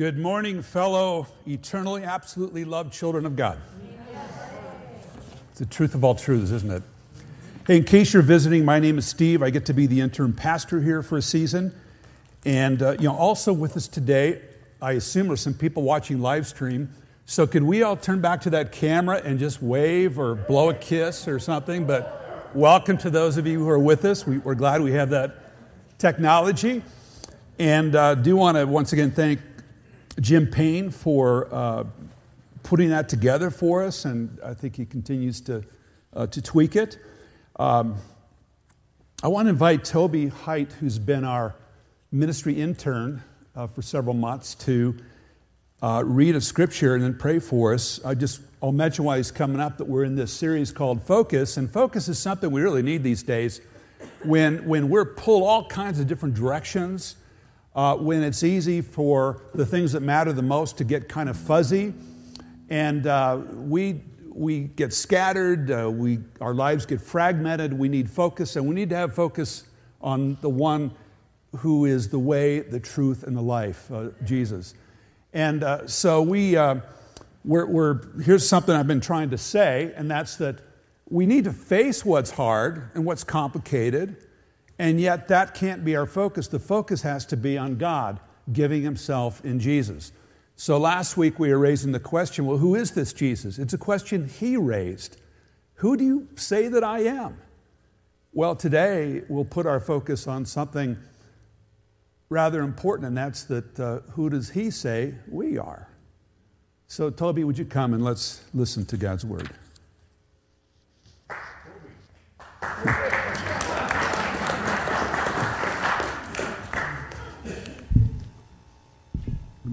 Good morning, fellow eternally, absolutely loved children of God. It's the truth of all truths, isn't it? Hey, in case you're visiting, my name is Steve. I get to be the interim pastor here for a season. And, uh, you know, also with us today, I assume are some people watching live stream. So could we all turn back to that camera and just wave or blow a kiss or something? But welcome to those of you who are with us. We, are glad we have that technology. And uh, do want to once again thank Jim Payne for uh, putting that together for us, and I think he continues to, uh, to tweak it. Um, I want to invite Toby Height, who's been our ministry intern uh, for several months, to uh, read a scripture and then pray for us. I just, I'll mention why he's coming up that we're in this series called Focus, and focus is something we really need these days when, when we're pulled all kinds of different directions uh, when it's easy for the things that matter the most to get kind of fuzzy. And uh, we, we get scattered, uh, we, our lives get fragmented, we need focus, and we need to have focus on the one who is the way, the truth, and the life, uh, Jesus. And uh, so we, uh, we're, we're, here's something I've been trying to say, and that's that we need to face what's hard and what's complicated and yet, that can't be our focus. The focus has to be on God giving Himself in Jesus. So, last week we were raising the question well, who is this Jesus? It's a question He raised. Who do you say that I am? Well, today we'll put our focus on something rather important, and that's that uh, who does He say we are? So, Toby, would you come and let's listen to God's word?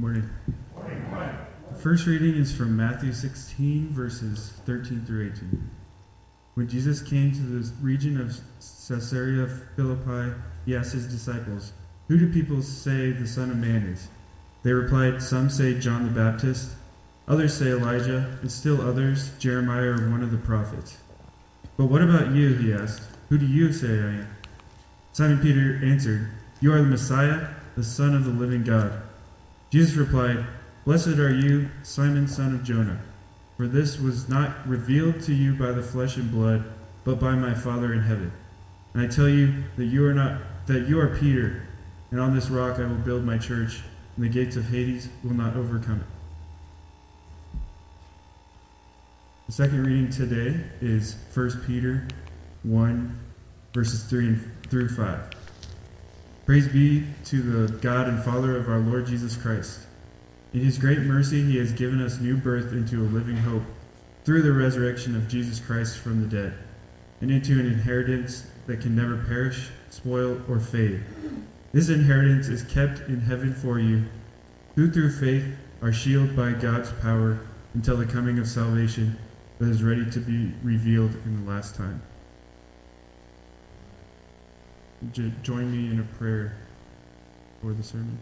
Morning. The first reading is from Matthew 16, verses 13 through 18. When Jesus came to the region of Caesarea Philippi, he asked his disciples, Who do people say the Son of Man is? They replied, Some say John the Baptist, others say Elijah, and still others, Jeremiah or one of the prophets. But what about you? He asked. Who do you say I am? Simon Peter answered, You are the Messiah, the Son of the living God. Jesus replied, Blessed are you, Simon, son of Jonah, for this was not revealed to you by the flesh and blood, but by my Father in heaven. And I tell you that you are not that you are Peter, and on this rock I will build my church, and the gates of Hades will not overcome it. The second reading today is 1 Peter 1, verses 3 through 5. Praise be to the God and Father of our Lord Jesus Christ. In his great mercy, he has given us new birth into a living hope through the resurrection of Jesus Christ from the dead, and into an inheritance that can never perish, spoil, or fade. This inheritance is kept in heaven for you, who through faith are shielded by God's power until the coming of salvation that is ready to be revealed in the last time join me in a prayer for the sermon.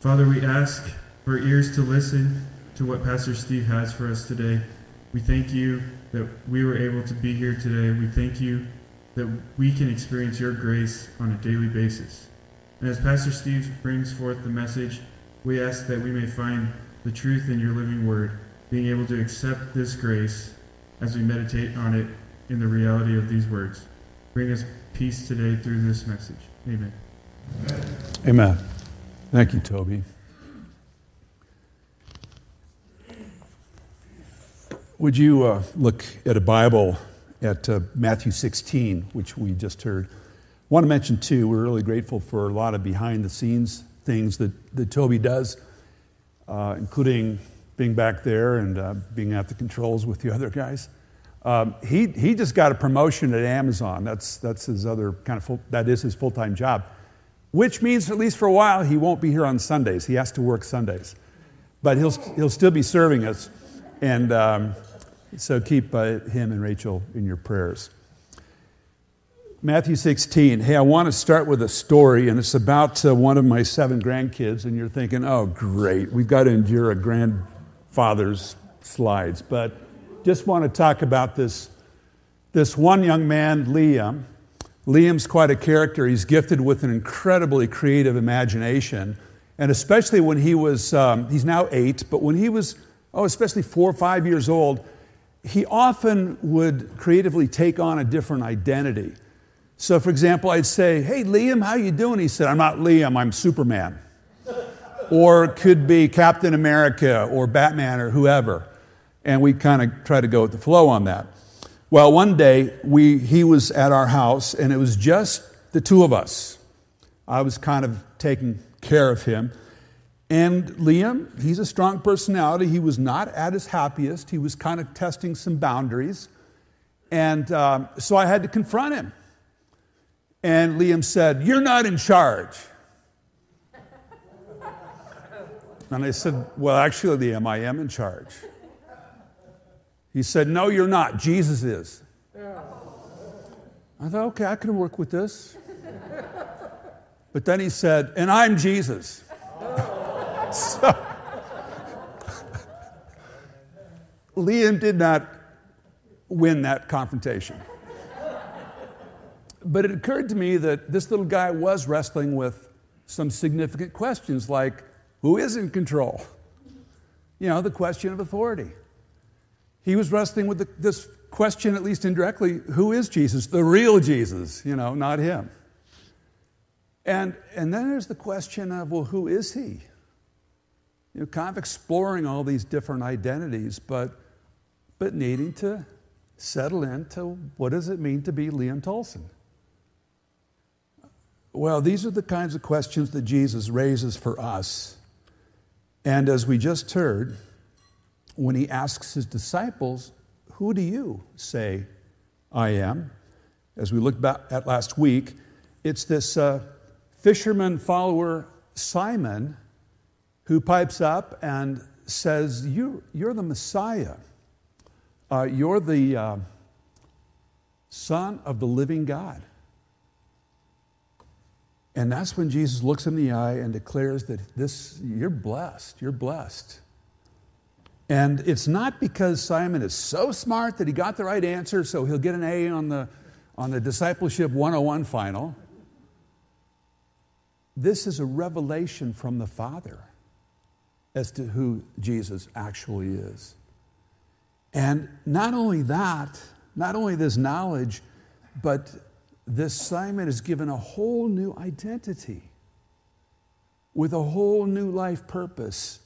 Father, we ask for ears to listen to what Pastor Steve has for us today. We thank you that we were able to be here today. We thank you that we can experience your grace on a daily basis. And as Pastor Steve brings forth the message, we ask that we may find the truth in your living word, being able to accept this grace as we meditate on it in the reality of these words. Bring us peace today through this message. Amen. Amen. Thank you, Toby. Would you uh, look at a Bible at uh, Matthew 16, which we just heard? I want to mention, too, we're really grateful for a lot of behind the scenes things that, that Toby does, uh, including being back there and uh, being at the controls with the other guys. Um, he, he just got a promotion at Amazon. That's, that's his other kind of full, that is his full time job, which means, at least for a while, he won't be here on Sundays. He has to work Sundays. But he'll, he'll still be serving us. And um, so keep uh, him and Rachel in your prayers. Matthew 16. Hey, I want to start with a story, and it's about uh, one of my seven grandkids. And you're thinking, oh, great, we've got to endure a grandfather's slides. But just want to talk about this, this one young man, Liam. Liam's quite a character. He's gifted with an incredibly creative imagination. And especially when he was, um, he's now eight, but when he was, oh, especially four or five years old, he often would creatively take on a different identity. So, for example, I'd say, "Hey, Liam, how you doing?" He said, "I'm not Liam. I'm Superman." or could be Captain America or Batman or whoever, and we kind of try to go with the flow on that. Well, one day we he was at our house, and it was just the two of us. I was kind of taking care of him. And Liam, he's a strong personality. He was not at his happiest. He was kind of testing some boundaries. And um, so I had to confront him. And Liam said, You're not in charge. And I said, Well, actually, Liam, I am in charge. He said, No, you're not. Jesus is. I thought, Okay, I can work with this. But then he said, And I'm Jesus. Oh. so, Liam did not win that confrontation. But it occurred to me that this little guy was wrestling with some significant questions like who is in control? You know, the question of authority. He was wrestling with the, this question, at least indirectly who is Jesus? The real Jesus, you know, not him. And, and then there's the question of, well, who is he? You know, kind of exploring all these different identities, but, but needing to settle into what does it mean to be Liam Tolson? Well, these are the kinds of questions that Jesus raises for us. And as we just heard, when he asks his disciples, Who do you say I am? As we looked back at last week, it's this uh, fisherman follower, Simon, who pipes up and says, you, You're the Messiah. Uh, you're the uh, Son of the living God. And that's when Jesus looks him in the eye and declares that this, you're blessed, you're blessed. And it's not because Simon is so smart that he got the right answer, so he'll get an A on the, on the Discipleship 101 final. This is a revelation from the Father as to who Jesus actually is. And not only that, not only this knowledge, but this Simon is given a whole new identity with a whole new life purpose,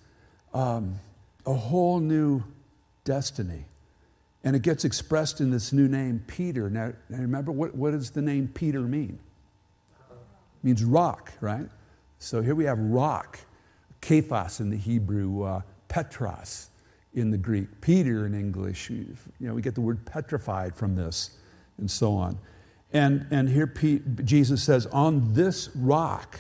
um, a whole new destiny. And it gets expressed in this new name, Peter. Now, remember, what, what does the name Peter mean? It means rock, right? So here we have rock, Kephas in the Hebrew, uh, Petros in the Greek, Peter in English. You know, we get the word petrified from this, and so on. And, and here Jesus says, on this rock,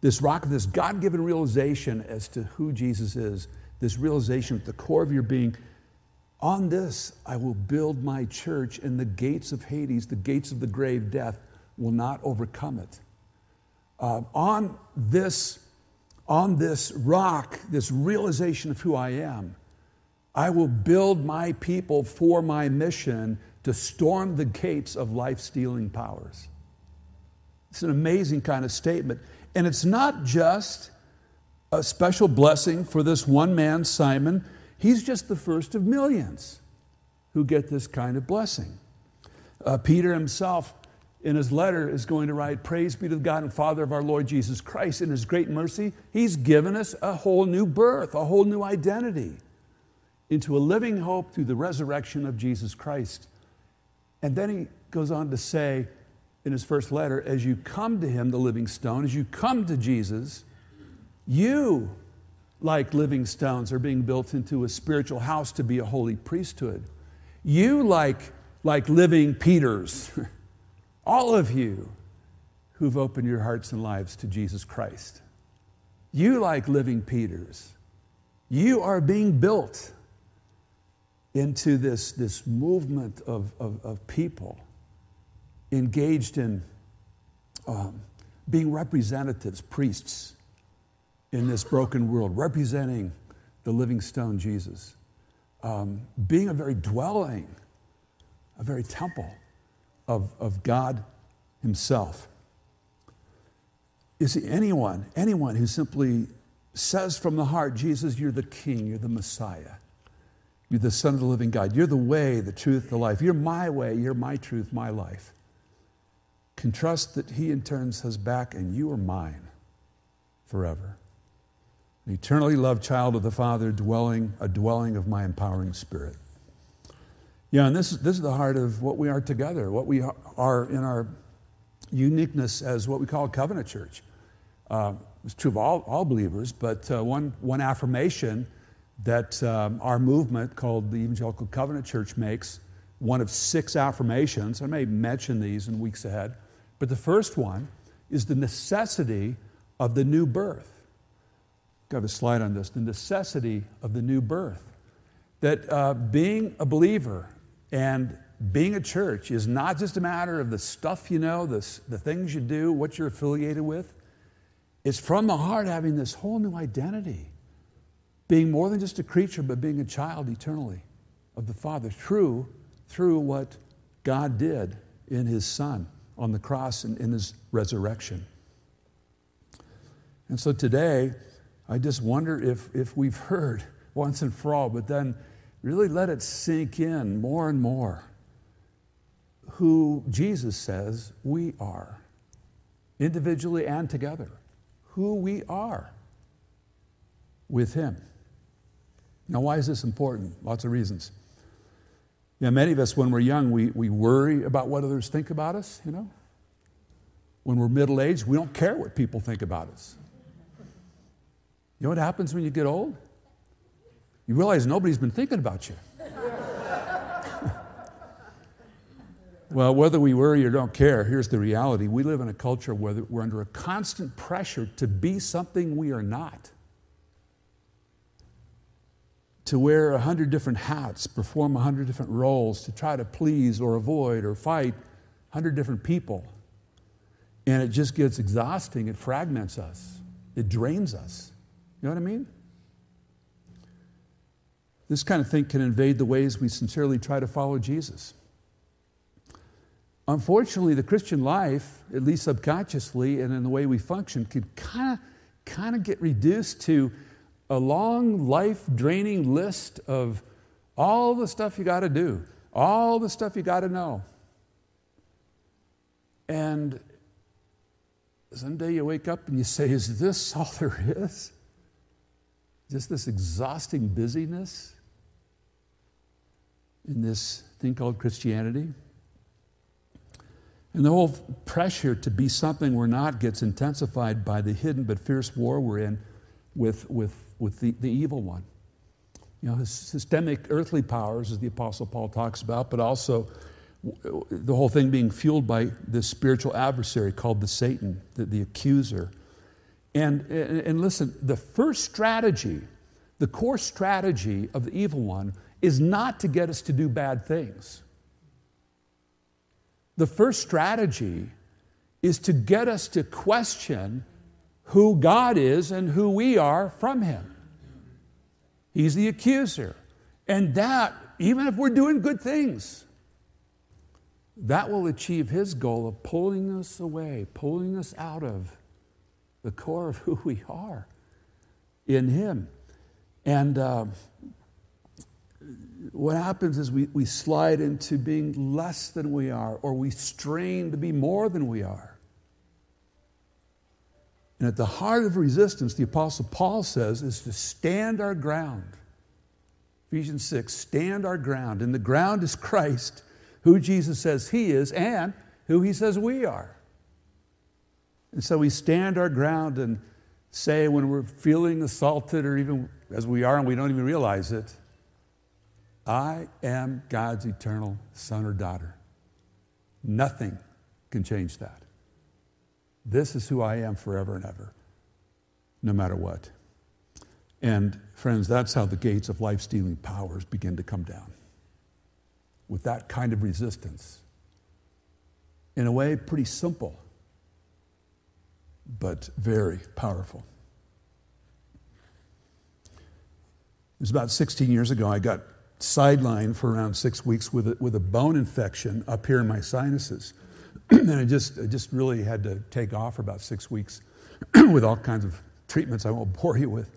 this rock this God given realization as to who Jesus is, this realization at the core of your being, on this I will build my church, and the gates of Hades, the gates of the grave, death, will not overcome it. Uh, on this, on this rock, this realization of who I am, I will build my people for my mission to storm the gates of life stealing powers. It's an amazing kind of statement. And it's not just a special blessing for this one man, Simon. He's just the first of millions who get this kind of blessing. Uh, Peter himself, in his letter, is going to write Praise be to the God and Father of our Lord Jesus Christ. In his great mercy, he's given us a whole new birth, a whole new identity into a living hope through the resurrection of Jesus Christ. And then he goes on to say in his first letter as you come to him, the living stone, as you come to Jesus, you, like living stones, are being built into a spiritual house to be a holy priesthood. You, like, like living Peters, all of you who've opened your hearts and lives to Jesus Christ. You, like living Peters, you are being built into this, this movement of, of, of people engaged in um, being representatives, priests in this broken world, representing the living stone, Jesus, um, being a very dwelling, a very temple of, of God Himself. is anyone, anyone who simply says from the heart, Jesus, you're the King, you're the Messiah, you're the Son of the living God, you're the way, the truth, the life, you're my way, you're my truth, my life, can trust that He in turn says back, and you are mine forever. An eternally loved child of the Father, dwelling, a dwelling of my empowering spirit. Yeah, and this, this is the heart of what we are together, what we are in our uniqueness as what we call a covenant church. Uh, it's true of all, all believers, but uh, one, one affirmation that um, our movement called the Evangelical Covenant Church makes, one of six affirmations, I may mention these in weeks ahead, but the first one is the necessity of the new birth. I have a slide on this the necessity of the new birth. That uh, being a believer and being a church is not just a matter of the stuff you know, the, the things you do, what you're affiliated with. It's from the heart having this whole new identity. Being more than just a creature, but being a child eternally of the Father through, through what God did in His Son on the cross and in His resurrection. And so today, I just wonder if, if we've heard once and for all, but then really let it sink in more and more who Jesus says we are, individually and together, who we are with Him. Now, why is this important? Lots of reasons. You know, many of us, when we're young, we, we worry about what others think about us, you know. When we're middle aged, we don't care what people think about us. You know what happens when you get old? You realize nobody's been thinking about you. well, whether we worry or don't care, here's the reality. We live in a culture where we're under a constant pressure to be something we are not. To wear a hundred different hats, perform a hundred different roles, to try to please or avoid or fight a hundred different people. And it just gets exhausting. It fragments us, it drains us. You know what I mean? This kind of thing can invade the ways we sincerely try to follow Jesus. Unfortunately, the Christian life, at least subconsciously and in the way we function, can kind of kind of get reduced to a long life draining list of all the stuff you got to do, all the stuff you got to know. And someday you wake up and you say, Is this all there is? Just this exhausting busyness in this thing called Christianity. And the whole pressure to be something we're not gets intensified by the hidden but fierce war we're in with, with, with the, the evil one. You know, systemic earthly powers, as the Apostle Paul talks about, but also the whole thing being fueled by this spiritual adversary called the Satan, the, the accuser and, and listen, the first strategy, the core strategy of the evil one is not to get us to do bad things. The first strategy is to get us to question who God is and who we are from Him. He's the accuser. And that, even if we're doing good things, that will achieve His goal of pulling us away, pulling us out of the core of who we are in Him. And uh, what happens is we, we slide into being less than we are, or we strain to be more than we are. And at the heart of resistance, the Apostle Paul says, is to stand our ground. Ephesians 6 stand our ground. And the ground is Christ, who Jesus says He is, and who He says we are. And so we stand our ground and say, when we're feeling assaulted, or even as we are and we don't even realize it, I am God's eternal son or daughter. Nothing can change that. This is who I am forever and ever, no matter what. And friends, that's how the gates of life stealing powers begin to come down. With that kind of resistance. In a way, pretty simple but very powerful. It was about 16 years ago, I got sidelined for around six weeks with a, with a bone infection up here in my sinuses. and I just, I just really had to take off for about six weeks. with all kinds of treatments I won't bore you with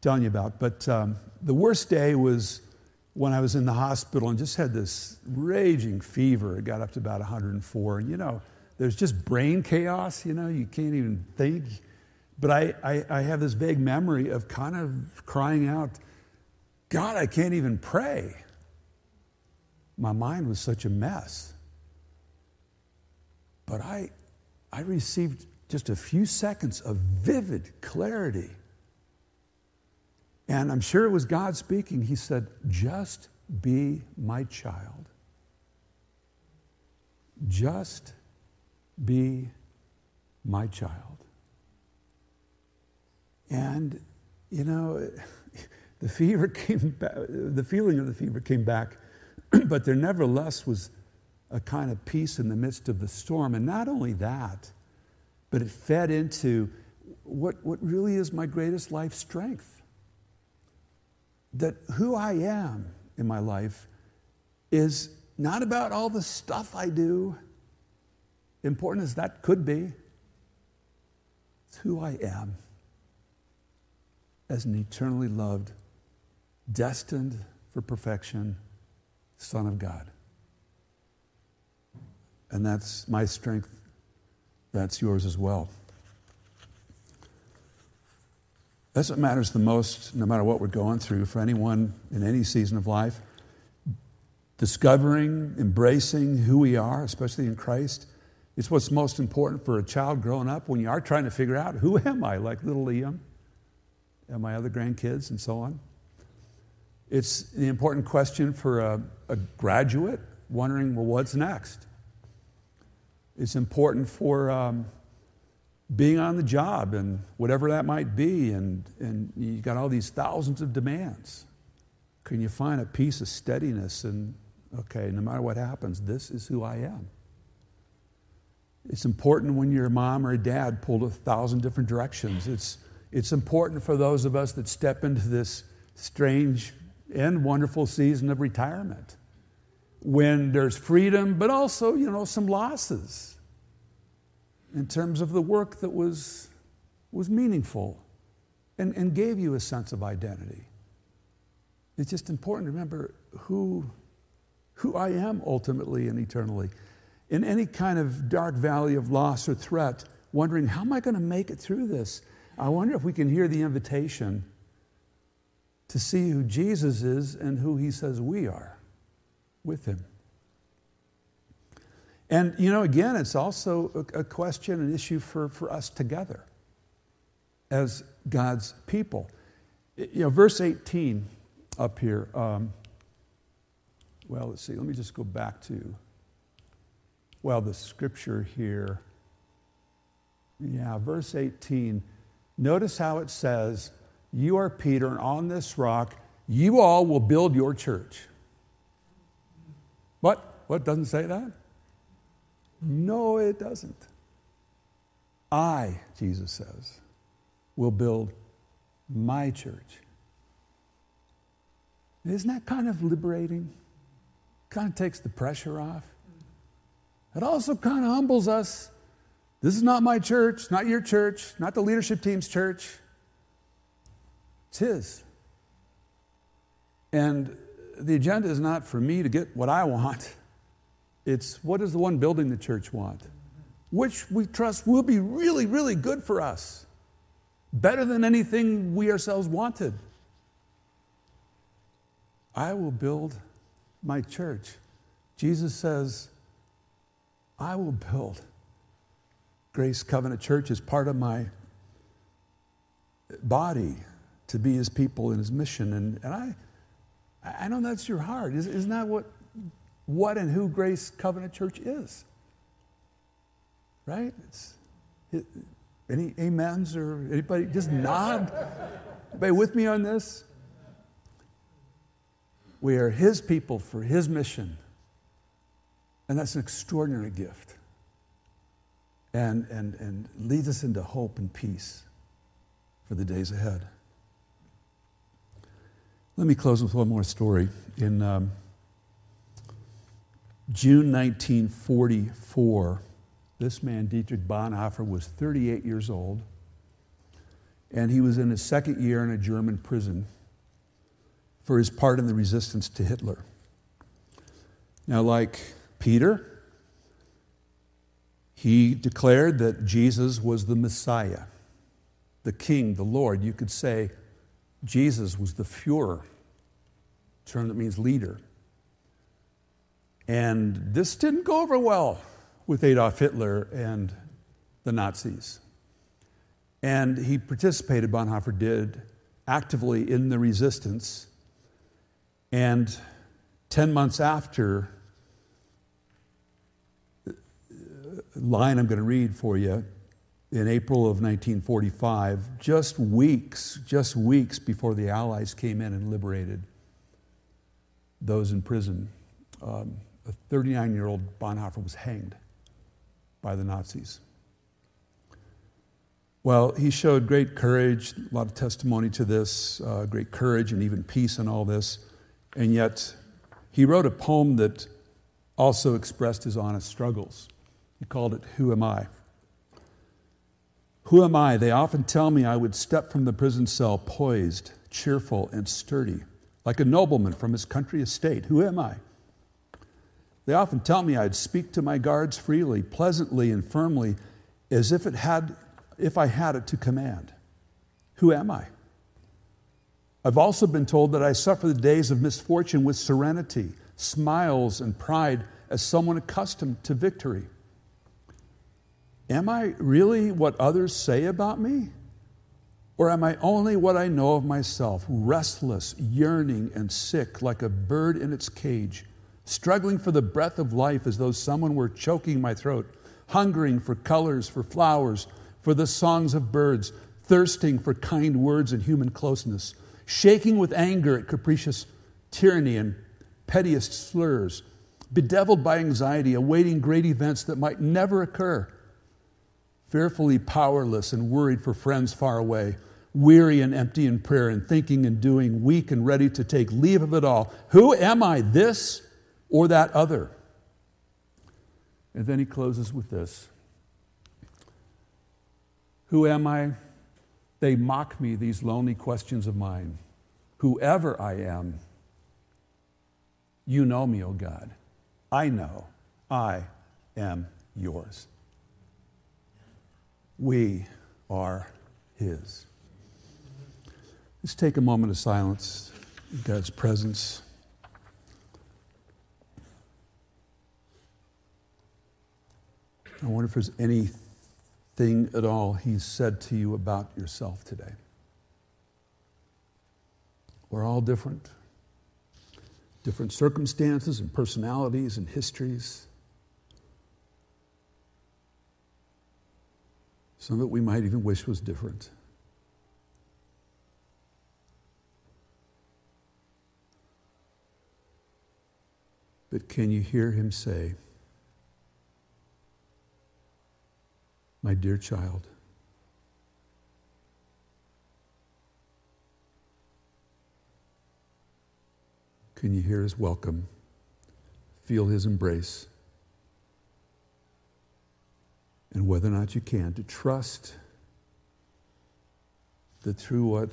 telling you about. But um, the worst day was when I was in the hospital and just had this raging fever. It got up to about 104. And you know, there's just brain chaos, you know, you can't even think. But I, I, I have this vague memory of kind of crying out, God, I can't even pray. My mind was such a mess. But I, I received just a few seconds of vivid clarity. And I'm sure it was God speaking. He said, Just be my child. Just be my child. And, you know, the fever came back, the feeling of the fever came back, but there nevertheless was a kind of peace in the midst of the storm. And not only that, but it fed into what, what really is my greatest life strength. That who I am in my life is not about all the stuff I do, important as that could be. It's who I am as an eternally loved, destined for perfection Son of God. And that's my strength. That's yours as well. That's what matters the most, no matter what we're going through, for anyone in any season of life. Discovering, embracing who we are, especially in Christ, is what's most important for a child growing up when you are trying to figure out who am I, like little Liam and my other grandkids and so on. It's the important question for a, a graduate wondering, well, what's next? It's important for um, being on the job and whatever that might be, and, and you got all these thousands of demands. Can you find a piece of steadiness and, okay, no matter what happens, this is who I am? It's important when your mom or dad pulled a thousand different directions. It's, it's important for those of us that step into this strange and wonderful season of retirement when there's freedom, but also, you know, some losses in terms of the work that was, was meaningful and, and gave you a sense of identity. It's just important to remember who, who I am ultimately and eternally. In any kind of dark valley of loss or threat, wondering, how am I going to make it through this? I wonder if we can hear the invitation to see who Jesus is and who he says we are with him. And, you know, again, it's also a, question, an issue for, for us together as God's people. You know, verse 18 up here. Um, well, let's see, let me just go back to, well, the scripture here. Yeah, verse 18. Notice how it says, You are Peter, and on this rock, you all will build your church. What? What doesn't say that? No, it doesn't. I, Jesus says, will build my church. Isn't that kind of liberating? Kind of takes the pressure off. It also kind of humbles us. This is not my church, not your church, not the leadership team's church. It's His. And the agenda is not for me to get what I want. It's what does the one building the church want? Which we trust will be really, really good for us. Better than anything we ourselves wanted. I will build my church. Jesus says, I will build Grace Covenant Church as part of my body to be his people and his mission. And, and I, I know that's your heart. Isn't that what, what and who Grace Covenant Church is? Right? It's, it, any amens or anybody just nod? Anybody with me on this? We are his people for his mission. And that's an extraordinary gift. And, and, and leads us into hope and peace for the days ahead. Let me close with one more story. In um, June 1944, this man, Dietrich Bonhoeffer, was 38 years old. and he was in his second year in a German prison for his part in the resistance to Hitler. Now, like Peter, he declared that Jesus was the Messiah, the King, the Lord. You could say Jesus was the Fuhrer, term that means leader. And this didn't go over well with Adolf Hitler and the Nazis. And he participated, Bonhoeffer did, actively in the resistance. And 10 months after, the line I'm going to read for you, in April of 1945, just weeks, just weeks before the Allies came in and liberated those in prison, um, a 39 year old Bonhoeffer was hanged by the Nazis. Well, he showed great courage, a lot of testimony to this, uh, great courage and even peace in all this. And yet, he wrote a poem that also expressed his honest struggles. He called it Who Am I? Who am I? They often tell me I would step from the prison cell poised, cheerful, and sturdy, like a nobleman from his country estate. Who am I? They often tell me I'd speak to my guards freely, pleasantly, and firmly, as if it had if I had it to command? Who am I? I've also been told that I suffer the days of misfortune with serenity, smiles, and pride as someone accustomed to victory. Am I really what others say about me? Or am I only what I know of myself, restless, yearning, and sick like a bird in its cage, struggling for the breath of life as though someone were choking my throat, hungering for colors, for flowers, for the songs of birds, thirsting for kind words and human closeness, shaking with anger at capricious tyranny and pettiest slurs, bedeviled by anxiety, awaiting great events that might never occur, fearfully powerless and worried for friends far away, weary and empty in prayer and thinking and doing, weak and ready to take leave of it all. Who am I, this or that other? And then he closes with this who am I? They mock me, these lonely questions of mine. Whoever I am, you know me, O oh God. I know I am yours. We are His. Let's take a moment of silence in God's presence. I wonder if there's anything at all he's said to you about yourself today. We're all different, different circumstances and personalities and histories. Some that we might even wish was different. But can you hear him say, my dear child. Can you hear his welcome? Feel his embrace? And whether or not you can, to trust that through what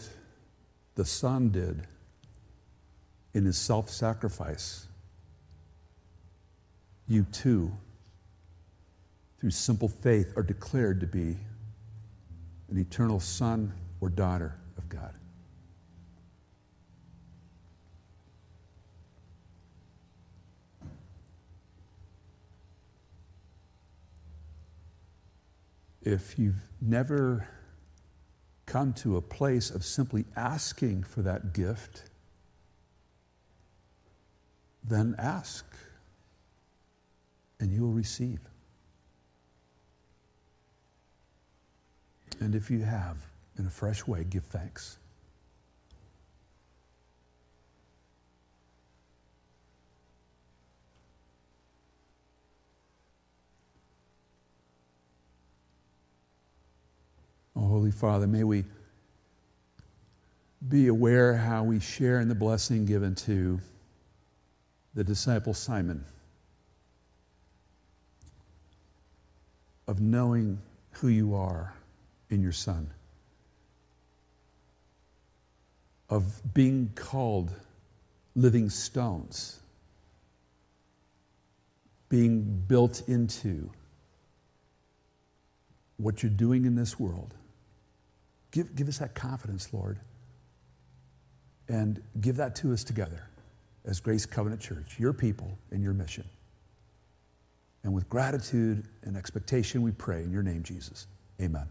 the Son did in his self sacrifice, you too through simple faith, are declared to be an eternal son or daughter of God. If you've never come to a place of simply asking for that gift, then ask and you will receive. And if you have, in a fresh way, give thanks. Oh, Holy Father, may we be aware how we share in the blessing given to the disciple Simon of knowing who you are in your Son. of being called living stones, being built into what you're doing in this world. Give, give us that confidence, Lord, and give that to us together as Grace Covenant Church, your people and your mission. And with gratitude and expectation, we pray in your name, Jesus. Amen.